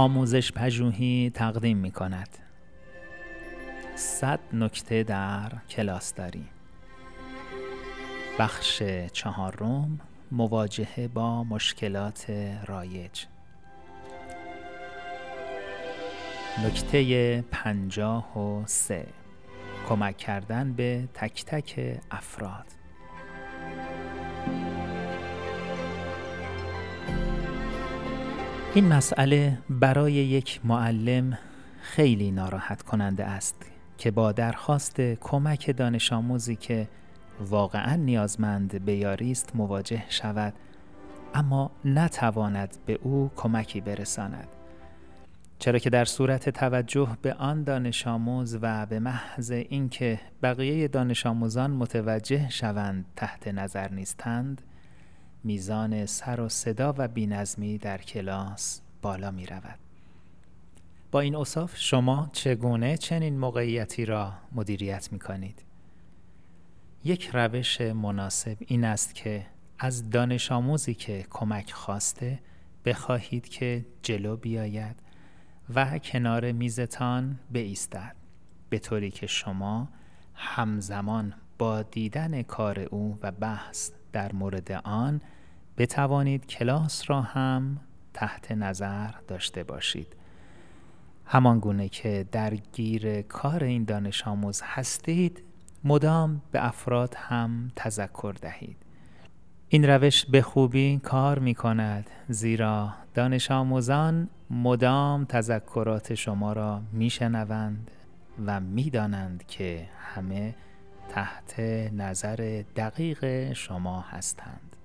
آموزش پژوهی تقدیم می کند صد نکته در کلاس داری. بخش چهارم مواجهه با مشکلات رایج. نکته پنجاه و سه کمک کردن به تک تک افراد. این مسئله برای یک معلم خیلی ناراحت کننده است که با درخواست کمک دانش آموزی که واقعا نیازمند به یاری است مواجه شود اما نتواند به او کمکی برساند. چرا که در صورت توجه به آن دانش آموز و به محض اینکه بقیه دانش آموزان متوجه شوند تحت نظر نیستند میزان سر و صدا و بینظمی در کلاس بالا می رود. با این اصاف شما چگونه چنین موقعیتی را مدیریت می کنید؟ یک روش مناسب این است که از دانش آموزی که کمک خواسته بخواهید که جلو بیاید و کنار میزتان بایستد به طوری که شما همزمان با دیدن کار او و بحث در مورد آن بتوانید کلاس را هم تحت نظر داشته باشید. همان گونه که درگیر کار این دانش آموز هستید مدام به افراد هم تذکر دهید. این روش به خوبی کار می کند زیرا دانش آموزان مدام تذکرات شما را می شنوند و می دانند که همه تحت نظر دقیق شما هستند.